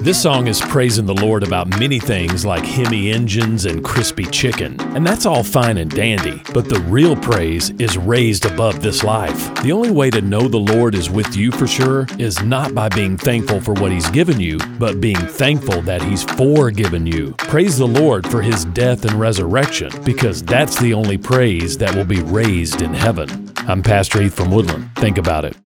This song is praising the Lord about many things like Hemi engines and crispy chicken. And that's all fine and dandy, but the real praise is raised above this life. The only way to know the Lord is with you for sure is not by being thankful for what He's given you, but being thankful that He's forgiven you. Praise the Lord for His death and resurrection, because that's the only praise that will be raised in heaven. I'm Pastor Heath from Woodland. Think about it.